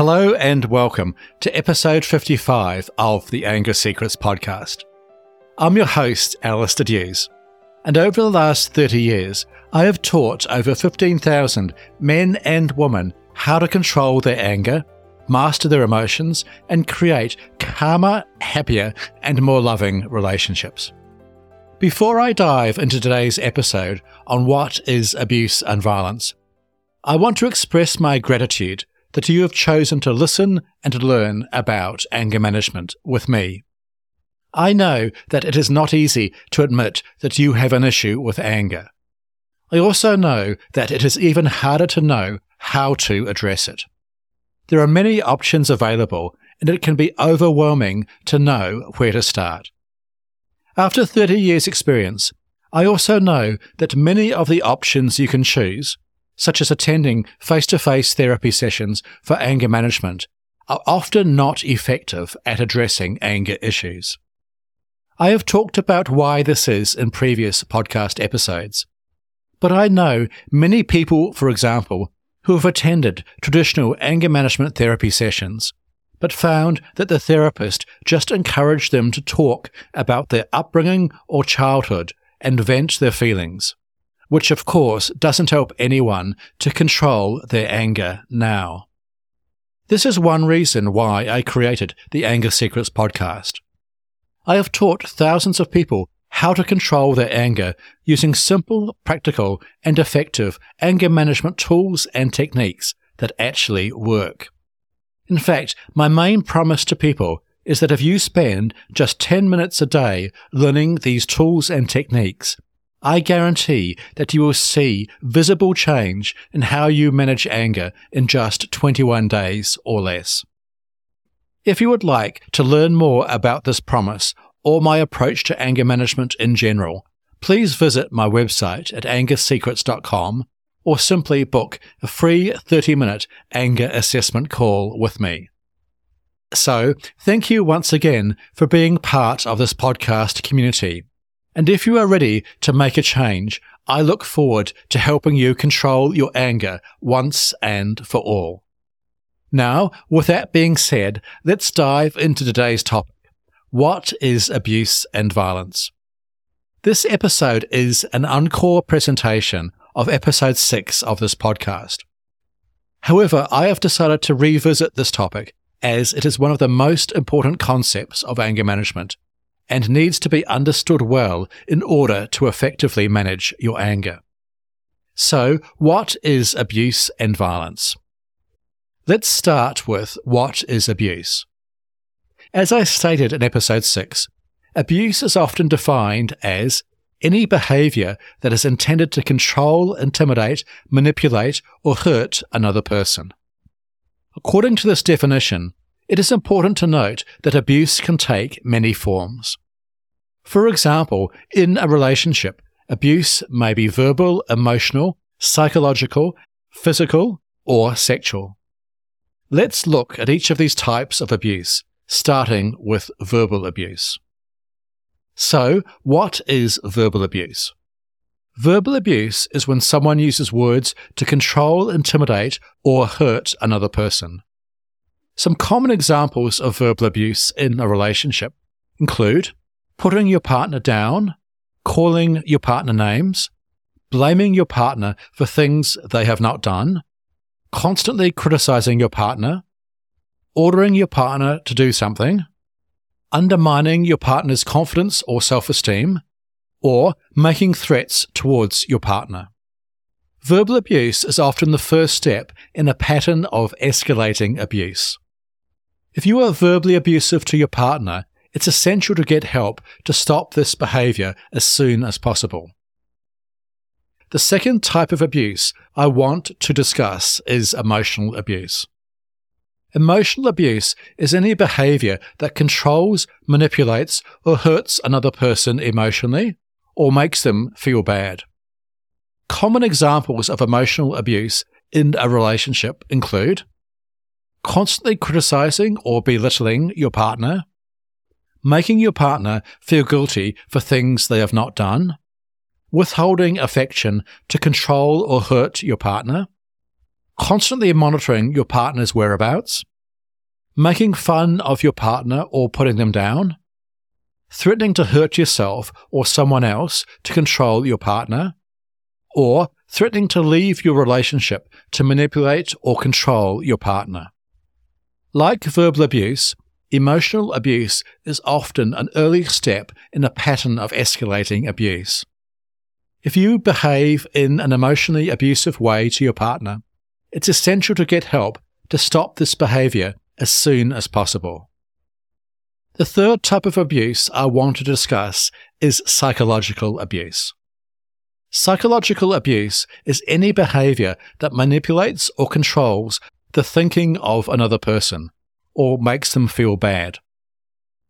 Hello and welcome to episode 55 of the Anger Secrets podcast. I'm your host, Alastair Duhs, and over the last 30 years, I have taught over 15,000 men and women how to control their anger, master their emotions, and create calmer, happier, and more loving relationships. Before I dive into today's episode on what is abuse and violence, I want to express my gratitude that you have chosen to listen and learn about anger management with me. I know that it is not easy to admit that you have an issue with anger. I also know that it is even harder to know how to address it. There are many options available, and it can be overwhelming to know where to start. After 30 years' experience, I also know that many of the options you can choose such as attending face to face therapy sessions for anger management, are often not effective at addressing anger issues. I have talked about why this is in previous podcast episodes. But I know many people, for example, who have attended traditional anger management therapy sessions, but found that the therapist just encouraged them to talk about their upbringing or childhood and vent their feelings which of course doesn't help anyone to control their anger now. This is one reason why I created the Anger Secrets podcast. I have taught thousands of people how to control their anger using simple, practical, and effective anger management tools and techniques that actually work. In fact, my main promise to people is that if you spend just 10 minutes a day learning these tools and techniques, I guarantee that you will see visible change in how you manage anger in just 21 days or less. If you would like to learn more about this promise or my approach to anger management in general, please visit my website at angersecrets.com or simply book a free 30 minute anger assessment call with me. So, thank you once again for being part of this podcast community. And if you are ready to make a change, I look forward to helping you control your anger once and for all. Now, with that being said, let's dive into today's topic. What is abuse and violence? This episode is an encore presentation of episode 6 of this podcast. However, I have decided to revisit this topic as it is one of the most important concepts of anger management and needs to be understood well in order to effectively manage your anger. So, what is abuse and violence? Let's start with what is abuse. As I stated in episode 6, abuse is often defined as any behavior that is intended to control, intimidate, manipulate, or hurt another person. According to this definition, it is important to note that abuse can take many forms. For example, in a relationship, abuse may be verbal, emotional, psychological, physical, or sexual. Let's look at each of these types of abuse, starting with verbal abuse. So, what is verbal abuse? Verbal abuse is when someone uses words to control, intimidate, or hurt another person. Some common examples of verbal abuse in a relationship include putting your partner down, calling your partner names, blaming your partner for things they have not done, constantly criticizing your partner, ordering your partner to do something, undermining your partner's confidence or self esteem, or making threats towards your partner. Verbal abuse is often the first step in a pattern of escalating abuse. If you are verbally abusive to your partner, it's essential to get help to stop this behavior as soon as possible. The second type of abuse I want to discuss is emotional abuse. Emotional abuse is any behavior that controls, manipulates, or hurts another person emotionally or makes them feel bad. Common examples of emotional abuse in a relationship include constantly criticizing or belittling your partner, making your partner feel guilty for things they have not done, withholding affection to control or hurt your partner, constantly monitoring your partner's whereabouts, making fun of your partner or putting them down, threatening to hurt yourself or someone else to control your partner, or threatening to leave your relationship to manipulate or control your partner. Like verbal abuse, emotional abuse is often an early step in a pattern of escalating abuse. If you behave in an emotionally abusive way to your partner, it's essential to get help to stop this behavior as soon as possible. The third type of abuse I want to discuss is psychological abuse. Psychological abuse is any behavior that manipulates or controls the thinking of another person or makes them feel bad.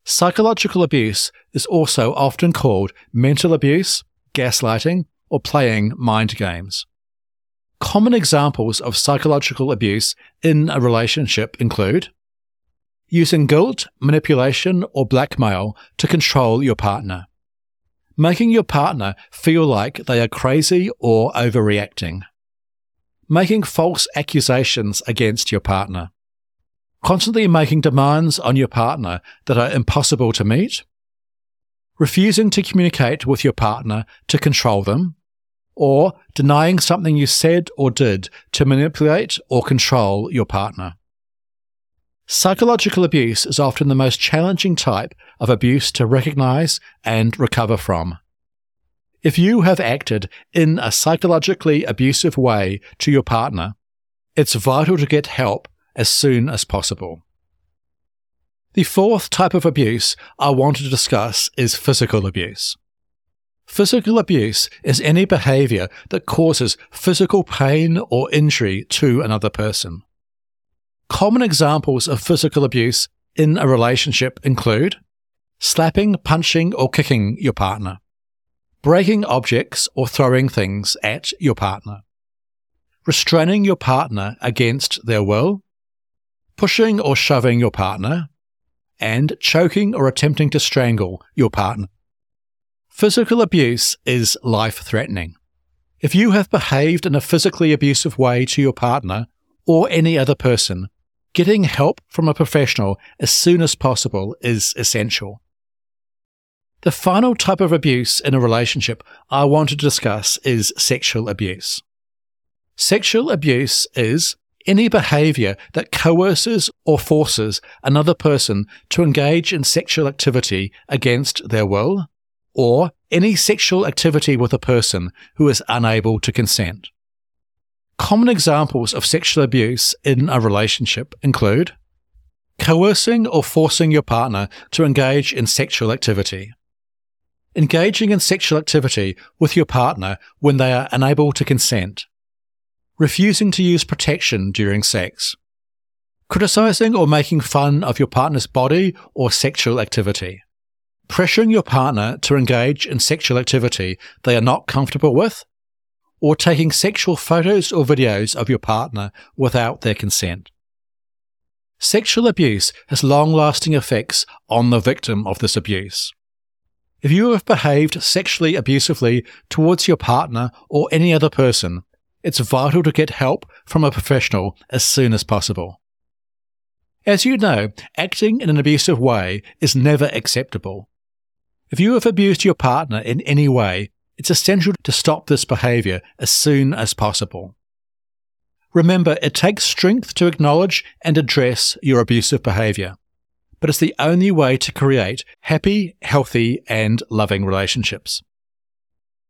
Psychological abuse is also often called mental abuse, gaslighting, or playing mind games. Common examples of psychological abuse in a relationship include using guilt, manipulation, or blackmail to control your partner, making your partner feel like they are crazy or overreacting, making false accusations against your partner, constantly making demands on your partner that are impossible to meet, refusing to communicate with your partner to control them, or denying something you said or did to manipulate or control your partner. Psychological abuse is often the most challenging type of abuse to recognize and recover from. If you have acted in a psychologically abusive way to your partner, it's vital to get help as soon as possible. The fourth type of abuse I want to discuss is physical abuse. Physical abuse is any behavior that causes physical pain or injury to another person. Common examples of physical abuse in a relationship include slapping, punching, or kicking your partner, breaking objects or throwing things at your partner, restraining your partner against their will, pushing or shoving your partner, and choking or attempting to strangle your partner. Physical abuse is life threatening. If you have behaved in a physically abusive way to your partner or any other person, getting help from a professional as soon as possible is essential. The final type of abuse in a relationship I want to discuss is sexual abuse. Sexual abuse is any behavior that coerces or forces another person to engage in sexual activity against their will, or any sexual activity with a person who is unable to consent. Common examples of sexual abuse in a relationship include coercing or forcing your partner to engage in sexual activity, engaging in sexual activity with your partner when they are unable to consent, refusing to use protection during sex, criticizing or making fun of your partner's body or sexual activity pressuring your partner to engage in sexual activity they are not comfortable with, or taking sexual photos or videos of your partner without their consent. Sexual abuse has long lasting effects on the victim of this abuse. If you have behaved sexually abusively towards your partner or any other person, it's vital to get help from a professional as soon as possible. As you know, acting in an abusive way is never acceptable. If you have abused your partner in any way, it's essential to stop this behavior as soon as possible. Remember, it takes strength to acknowledge and address your abusive behavior, but it's the only way to create happy, healthy, and loving relationships.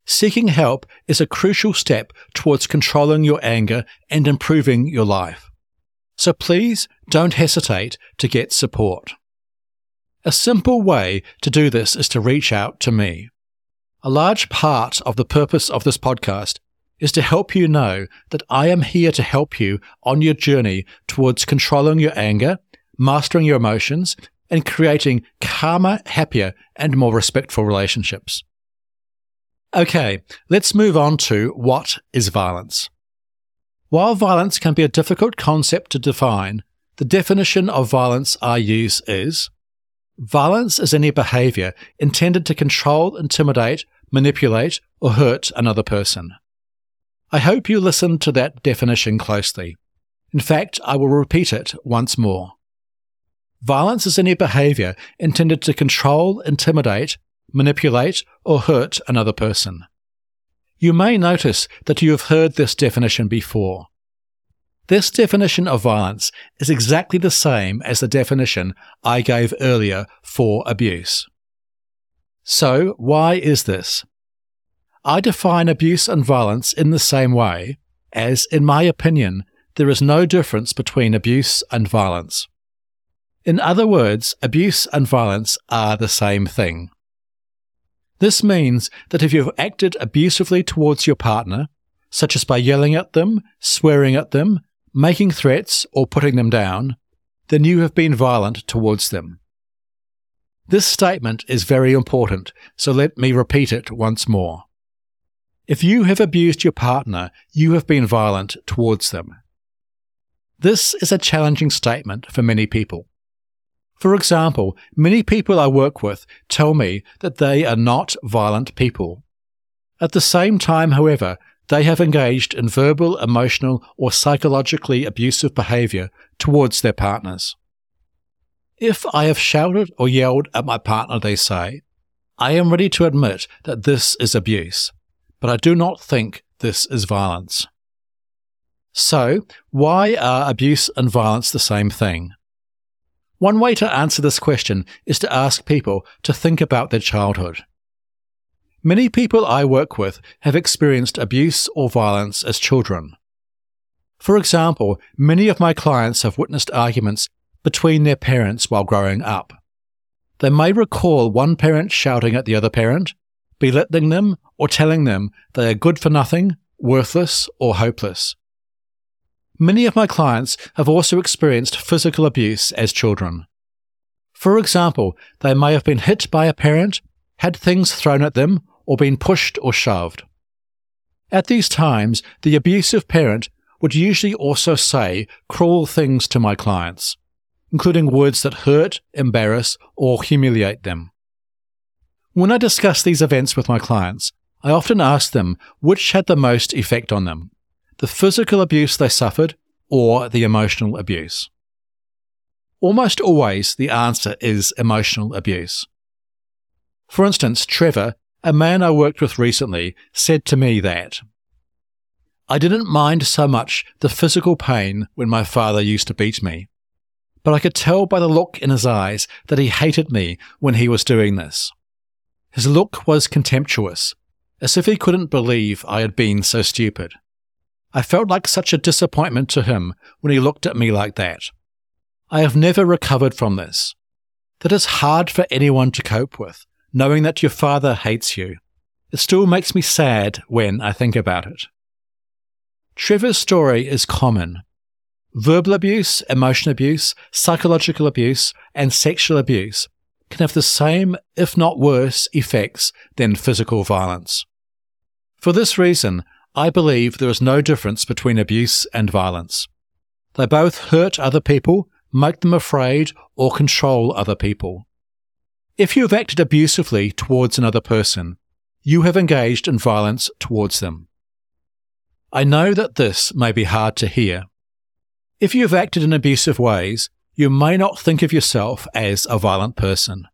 Seeking help is a crucial step towards controlling your anger and improving your life. So please don't hesitate to get support. A simple way to do this is to reach out to me. A large part of the purpose of this podcast is to help you know that I am here to help you on your journey towards controlling your anger, mastering your emotions, and creating calmer, happier, and more respectful relationships. Okay, let's move on to what is violence. While violence can be a difficult concept to define, the definition of violence I use is Violence is any behavior intended to control, intimidate, manipulate, or hurt another person. I hope you listen to that definition closely. In fact, I will repeat it once more. Violence is any behavior intended to control, intimidate, manipulate, or hurt another person. You may notice that you have heard this definition before. This definition of violence is exactly the same as the definition I gave earlier for abuse. So, why is this? I define abuse and violence in the same way, as, in my opinion, there is no difference between abuse and violence. In other words, abuse and violence are the same thing. This means that if you've acted abusively towards your partner, such as by yelling at them, swearing at them, making threats, or putting them down, then you have been violent towards them. This statement is very important, so let me repeat it once more. If you have abused your partner, you have been violent towards them. This is a challenging statement for many people. For example, many people I work with tell me that they are not violent people. At the same time, however, they have engaged in verbal, emotional, or psychologically abusive behavior towards their partners. If I have shouted or yelled at my partner, they say, I am ready to admit that this is abuse, but I do not think this is violence. So, why are abuse and violence the same thing? One way to answer this question is to ask people to think about their childhood. Many people I work with have experienced abuse or violence as children. For example, many of my clients have witnessed arguments between their parents while growing up. They may recall one parent shouting at the other parent, belittling them, or telling them they are good for nothing, worthless, or hopeless. Many of my clients have also experienced physical abuse as children. For example, they may have been hit by a parent, had things thrown at them, or been pushed or shoved. At these times, the abusive parent would usually also say cruel things to my clients, including words that hurt, embarrass, or humiliate them. When I discuss these events with my clients, I often ask them which had the most effect on them the physical abuse they suffered or the emotional abuse? Almost always the answer is emotional abuse. For instance, Trevor, a man I worked with recently, said to me that I didn't mind so much the physical pain when my father used to beat me, but I could tell by the look in his eyes that he hated me when he was doing this. His look was contemptuous, as if he couldn't believe I had been so stupid. I felt like such a disappointment to him when he looked at me like that. I have never recovered from this. That is hard for anyone to cope with, knowing that your father hates you. It still makes me sad when I think about it. Trevor's story is common. Verbal abuse, emotional abuse, psychological abuse, and sexual abuse can have the same, if not worse, effects than physical violence. For this reason, I believe there is no difference between abuse and violence. They both hurt other people, make them afraid, or control other people. If you have acted abusively towards another person, you have engaged in violence towards them. I know that this may be hard to hear. If you have acted in abusive ways, you may not think of yourself as a violent person.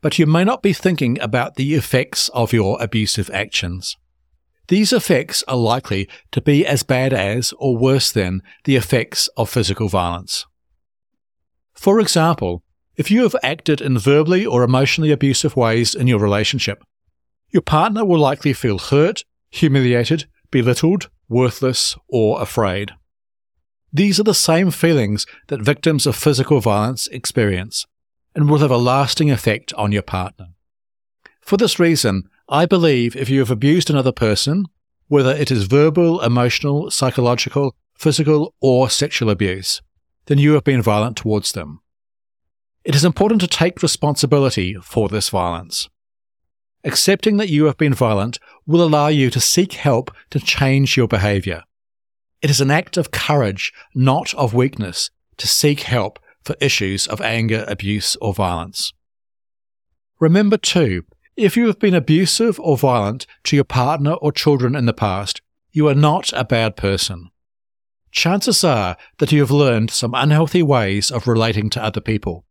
But you may not be thinking about the effects of your abusive actions. These effects are likely to be as bad as or worse than the effects of physical violence. For example, if you have acted in verbally or emotionally abusive ways in your relationship, your partner will likely feel hurt, humiliated, belittled, worthless, or afraid. These are the same feelings that victims of physical violence experience and will have a lasting effect on your partner. For this reason, I believe if you have abused another person, whether it is verbal, emotional, psychological, physical, or sexual abuse, then you have been violent towards them. It is important to take responsibility for this violence. Accepting that you have been violent will allow you to seek help to change your behavior. It is an act of courage, not of weakness, to seek help for issues of anger, abuse, or violence. Remember too if you have been abusive or violent to your partner or children in the past, you are not a bad person. chances are that you have learned some unhealthy ways of relating to other people.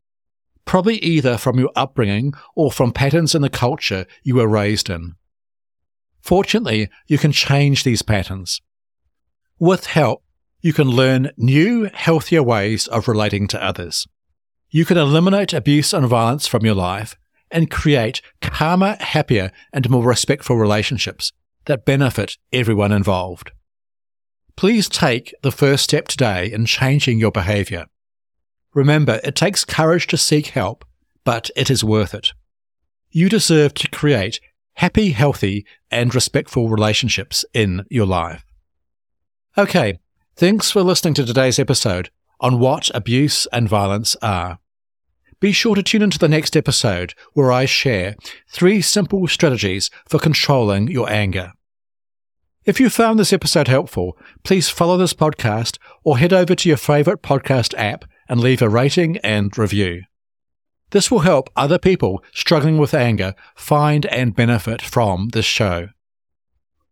Probably either from your upbringing or from patterns in the culture you were raised in. Fortunately, you can change these patterns. With help, you can learn new, healthier ways of relating to others. You can eliminate abuse and violence from your life and create calmer, happier, and more respectful relationships that benefit everyone involved. Please take the first step today in changing your behavior. Remember, it takes courage to seek help, but it is worth it. You deserve to create happy, healthy, and respectful relationships in your life. Okay, thanks for listening to today's episode on what abuse and violence are. Be sure to tune into the next episode where I share three simple strategies for controlling your anger. If you found this episode helpful, please follow this podcast or head over to your favorite podcast app and leave a rating and review. This will help other people struggling with anger find and benefit from this show.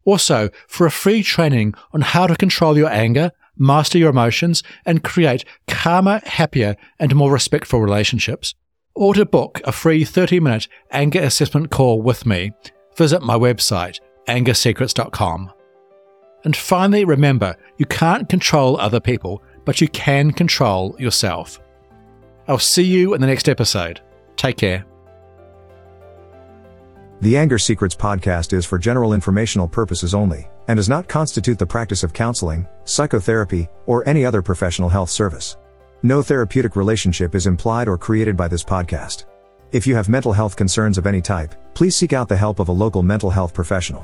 Also, for a free training on how to control your anger, master your emotions, and create calmer, happier, and more respectful relationships, or to book a free 30 minute anger assessment call with me, visit my website, angersecrets.com. And finally, remember you can't control other people, but you can control yourself. I'll see you in the next episode. Take care. The Anger Secrets podcast is for general informational purposes only and does not constitute the practice of counseling, psychotherapy, or any other professional health service. No therapeutic relationship is implied or created by this podcast. If you have mental health concerns of any type, please seek out the help of a local mental health professional.